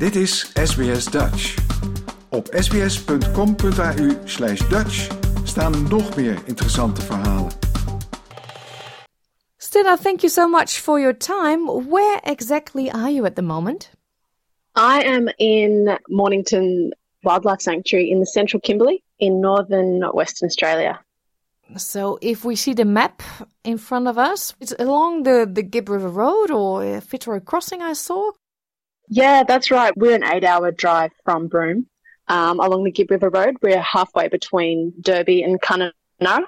Dit is SBS Dutch. Op sbs.com.au slash Dutch staan nog meer interessante verhalen. Stella, thank you so much for your time. Where exactly are you at the moment? I am in Mornington Wildlife Sanctuary in the central Kimberley in northern Western Australia. So, if we see the map in front of us, it's along the, the Gibb River Road or Fitzroy Crossing, I saw. Yeah, that's right. We're an eight hour drive from Broome um, along the Gibb River Road. We're halfway between Derby and Kununurra.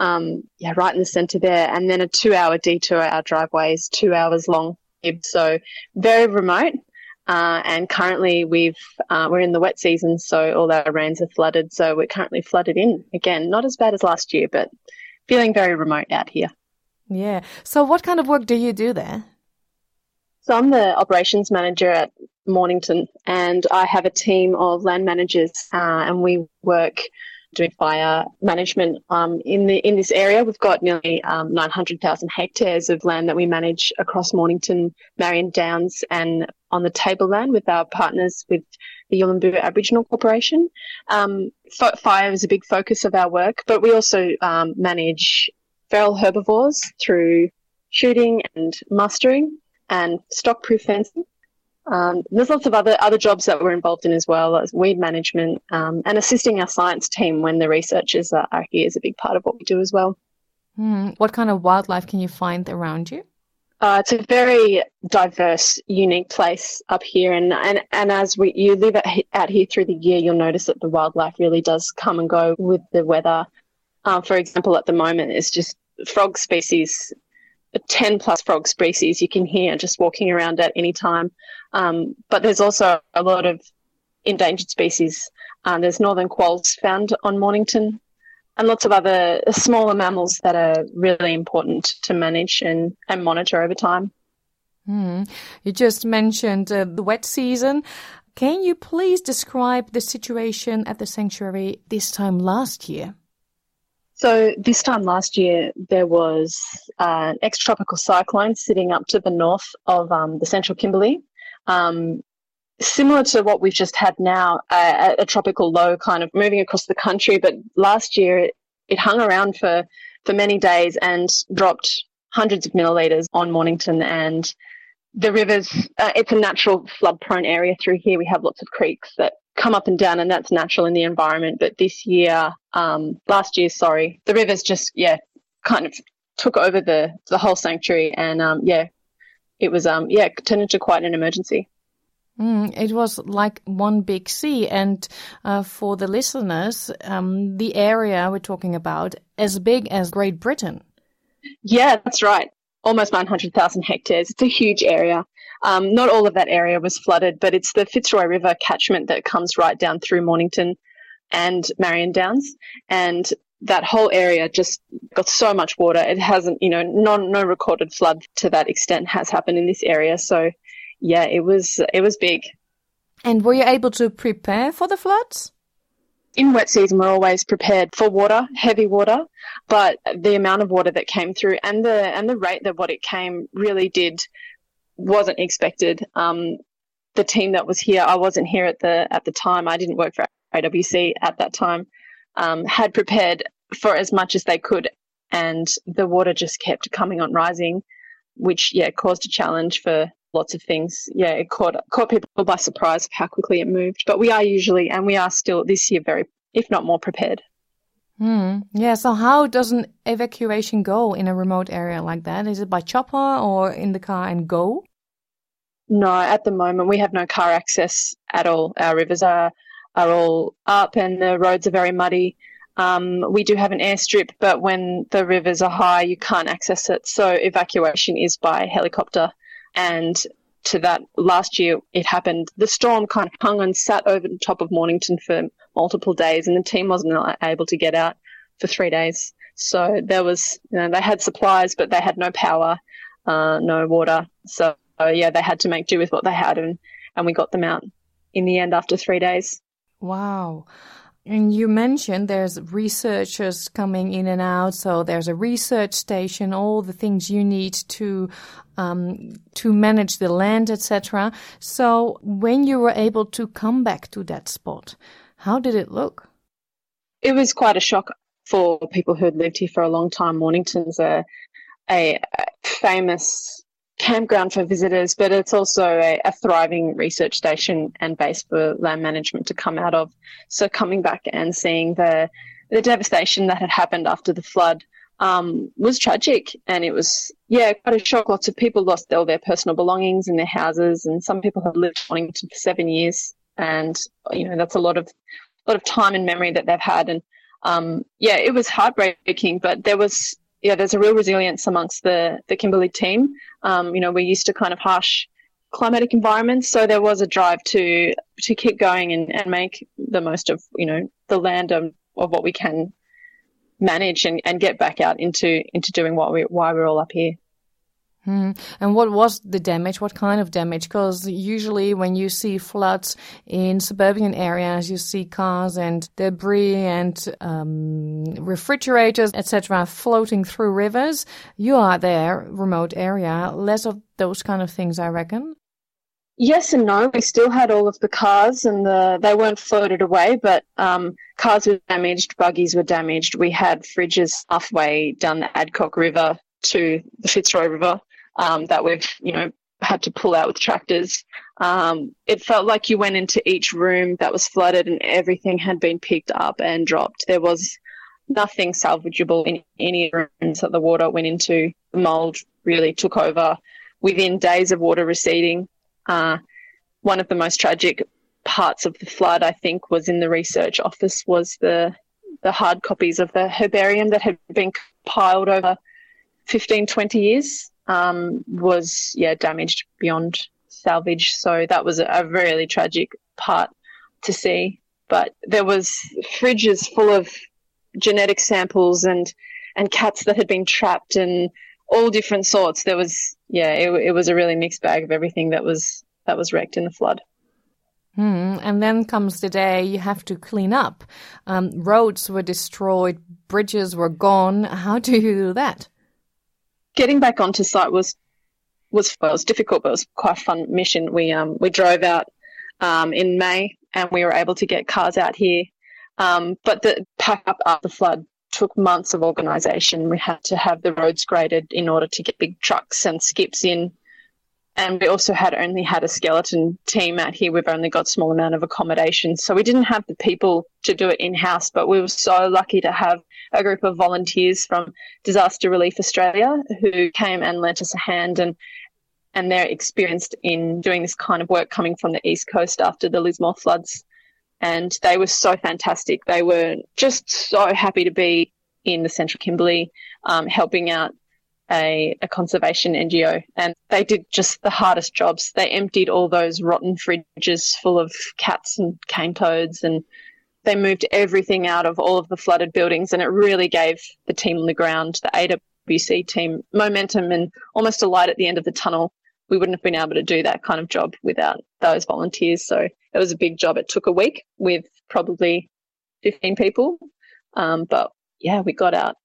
Um, yeah, right in the centre there. And then a two hour detour. Our driveway is two hours long. So, very remote. Uh, and currently we've uh, we're in the wet season, so all our rains are flooded. So we're currently flooded in again. Not as bad as last year, but feeling very remote out here. Yeah. So what kind of work do you do there? So I'm the operations manager at Mornington, and I have a team of land managers, uh, and we work doing fire management um, in the in this area. We've got nearly um, 900,000 hectares of land that we manage across Mornington, Marion Downs, and on the tableland with our partners with the Yulamburu Aboriginal Corporation. Um, fire is a big focus of our work, but we also um, manage feral herbivores through shooting and mustering and stock-proof fencing. Um, there's lots of other other jobs that we're involved in as well as weed management um, and assisting our science team when the researchers are, are, here is a big part of what we do as well. Mm. What kind of wildlife can you find around you? Uh, it's a very diverse, unique place up here, and and, and as we you live out here through the year, you'll notice that the wildlife really does come and go with the weather. Uh, for example, at the moment, it's just frog species 10 plus frog species you can hear just walking around at any time. Um, but there's also a lot of endangered species. Uh, there's northern quolls found on Mornington and lots of other smaller mammals that are really important to manage and, and monitor over time. Mm. You just mentioned uh, the wet season. Can you please describe the situation at the sanctuary this time last year? So this time last year, there was uh, an extratropical cyclone sitting up to the north of um, the central Kimberley. Um, similar to what we've just had now, uh, a tropical low kind of moving across the country. But last year, it, it hung around for, for many days and dropped hundreds of millilitres on Mornington and the rivers. Uh, it's a natural flood prone area through here. We have lots of creeks that come up and down, and that's natural in the environment. But this year, um, last year, sorry, the rivers just yeah kind of took over the the whole sanctuary, and um, yeah, it was um, yeah turned into quite an emergency. Mm, it was like one big sea, and uh, for the listeners, um, the area we're talking about as big as Great Britain. Yeah, that's right. Almost 900,000 hectares. It's a huge area. Um, not all of that area was flooded, but it's the Fitzroy River catchment that comes right down through Mornington and Marion Downs. And that whole area just got so much water. It hasn't, you know, non, no recorded flood to that extent has happened in this area. So, yeah, it was it was big. And were you able to prepare for the floods? In wet season, we're always prepared for water, heavy water, but the amount of water that came through and the and the rate that what it came really did wasn't expected. Um, the team that was here, I wasn't here at the at the time. I didn't work for AWC at that time. Um, had prepared for as much as they could, and the water just kept coming on rising, which yeah caused a challenge for lots of things. Yeah, it caught caught people by surprise of how quickly it moved. But we are usually, and we are still this year, very if not more prepared. Hmm. Yeah. So how does an evacuation go in a remote area like that? Is it by chopper or in the car and go? No, at the moment we have no car access at all. Our rivers are are all up and the roads are very muddy. Um, we do have an airstrip, but when the rivers are high, you can't access it. So evacuation is by helicopter. And to that, last year it happened. The storm kind of hung and sat over the top of Mornington for multiple days, and the team wasn't able to get out for three days. So there was, you know, they had supplies, but they had no power, uh, no water. So so yeah, they had to make do with what they had, and and we got them out in the end after three days. Wow. And you mentioned there's researchers coming in and out, so there's a research station, all the things you need to um, to manage the land, etc. So when you were able to come back to that spot, how did it look? It was quite a shock for people who had lived here for a long time. Mornington's a, a famous campground for visitors, but it's also a, a, thriving research station and base for land management to come out of. So coming back and seeing the the devastation that had happened after the flood um, was tragic, and it was yeah quite a shock. Lots of people lost all their personal belongings and their houses, and some people have lived in Mornington for seven years, and you know that's a lot of a lot of time and memory that they've had, and um, yeah, it was heartbreaking, but there was yeah, there's a real resilience amongst the the Kimberley team. Um, you know, we're used to kind of harsh climatic environments, so there was a drive to to keep going and, and make the most of you know the land of, of what we can manage and, and get back out into into doing what we why we're all up here. Hmm. And what was the damage? What kind of damage? Because usually when you see floods in suburban areas, you see cars and debris and um, refrigerators, etc., floating through rivers. You are there, remote area, less of those kind of things, I reckon. Yes and no. We still had all of the cars, and the they weren't floated away, but um, cars were damaged, buggies were damaged. We had fridges halfway down the Adcock River to the Fitzroy River um, that we've, you know, had to pull out with tractors. Um, it felt like you went into each room that was flooded and everything had been picked up and dropped. There was nothing salvageable in any rooms that the water went into. The mold really took over within days of water receding. Uh, one of the most tragic parts of the flood, I think, was in the research office was the the hard copies of the herbarium that had been piled over 15, 20 years um, was yeah damaged beyond salvage. So that was a, really tragic part to see. But there was fridges full of genetic samples and and cats that had been trapped and all different sorts. There was yeah, it, it was a really mixed bag of everything that was that was wrecked in the flood. Hmm. And then comes the day you have to clean up. Um, roads were destroyed, bridges were gone. How do you do that? Getting back onto site was was well, it was difficult, but it was quite a fun mission. We um we drove out um, in May and we were able to get cars out here. Um, but the pack up after the flood took months of organisation. We had to have the roads graded in order to get big trucks and skips in. And we also had only had a skeleton team out here. We've only got small amount of accommodation. So we didn't have the people to do it in house, but we were so lucky to have a group of volunteers from Disaster Relief Australia who came and lent us a hand and and they're experienced in doing this kind of work coming from the east coast after the Lismore floods. And they were so fantastic. They were just so happy to be in the central Kimberley, um, helping out a, a, conservation NGO. And they did just the hardest jobs. They emptied all those rotten fridges full of cats and cane toads and they moved everything out of all of the flooded buildings, and it really gave the team on the ground, the AWC team, momentum and almost a light at the end of the tunnel. We wouldn't have been able to do that kind of job without those volunteers. So it was a big job. It took a week with probably 15 people. Um, but yeah, we got out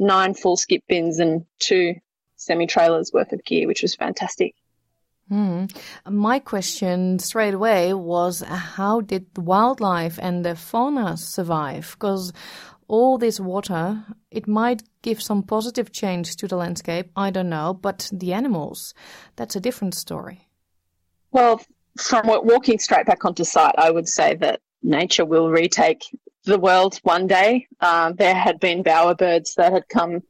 nine full skip bins and two semi trailers worth of gear, which was fantastic. Mm. My question straight away was how did the wildlife and the fauna survive? Because all this water, it might give some positive change to the landscape, I don't know, but the animals, that's a different story. Well, from walking straight back onto site, I would say that nature will retake the world one day. Uh, there had been bowerbirds that had come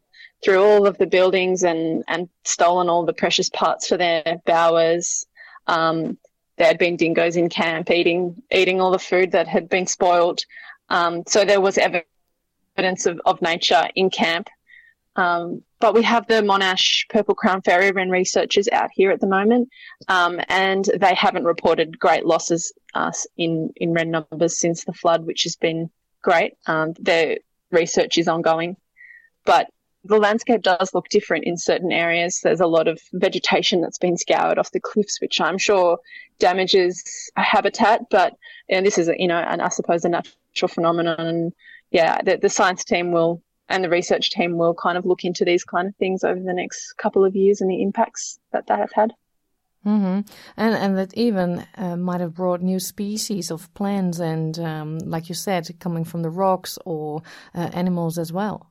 through all of the buildings and, and stolen all the precious parts for their bowers. Um, there had been dingoes in camp eating eating all the food that had been spoiled. Um, so there was evidence of, of nature in camp. Um, but we have the Monash Purple Crown Fairy Wren researchers out here at the moment, um, and they haven't reported great losses uh, in in wren numbers since the flood, which has been great. Um, their research is ongoing, but the landscape does look different in certain areas. There's a lot of vegetation that's been scoured off the cliffs, which I'm sure damages habitat. But and this is, you know, and I suppose a natural natural phenomenon. And yeah, the, the science team will and the research team will kind of look into these kind of things over the next couple of years and the impacts that they have had. Mm-hmm. And and that even uh, might have brought new species of plants and, um, like you said, coming from the rocks or uh, animals as well.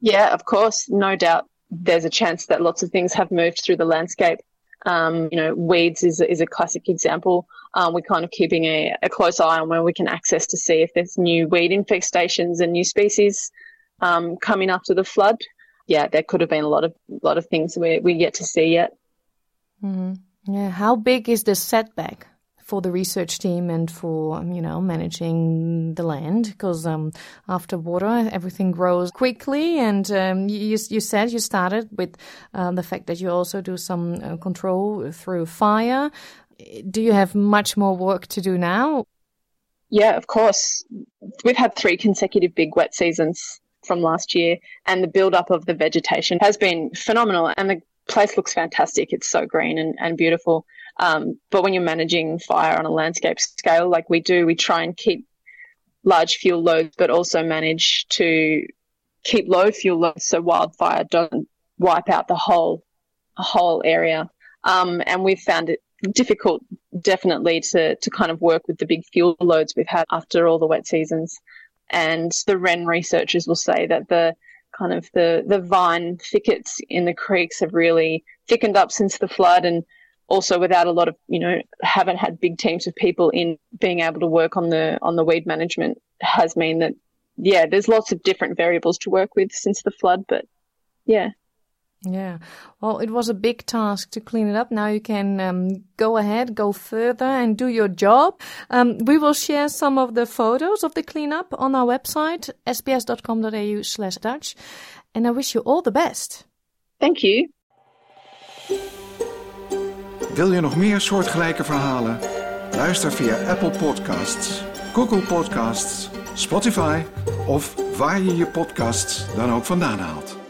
Yeah, of course, no doubt. There's a chance that lots of things have moved through the landscape. Um, you know, weeds is is a classic example. Um, we're kind of keeping a, a, close eye on where we can access to see if there's new weed infestations and new species um, coming after the flood. Yeah, there could have been a lot of lot of things we we yet to see yet. Mm-hmm. Yeah, how big is the setback for the research team and for um, you know managing the land? Because um, after water, everything grows quickly, and um, you you said you started with um, the fact that you also do some uh, control through fire. Do you have much more work to do now? Yeah, of course. We've had three consecutive big wet seasons from last year, and the build up of the vegetation has been phenomenal. And the place looks fantastic. It's so green and, and beautiful. Um, but when you're managing fire on a landscape scale like we do, we try and keep large fuel loads, but also manage to keep low fuel loads so wildfire doesn't wipe out the whole whole area. Um, and we've found it difficult, definitely, to to kind of work with the big fuel loads we've had after all the wet seasons. And the Wren researchers will say that the kind of the, the vine thickets in the creeks have really thickened up since the flood and also without a lot of you know haven't had big teams of people in being able to work on the on the weed management has mean that yeah there's lots of different variables to work with since the flood but yeah yeah, well, it was a big task to clean it up. Now you can um, go ahead, go further, and do your job. Um, we will share some of the photos of the cleanup on our website, sbs.com.au/slash Dutch. And I wish you all the best. Thank you. Wil je nog meer soortgelijke verhalen? Luister via Apple Podcasts, Google Podcasts, Spotify of waar je je podcasts dan ook vandaan haalt.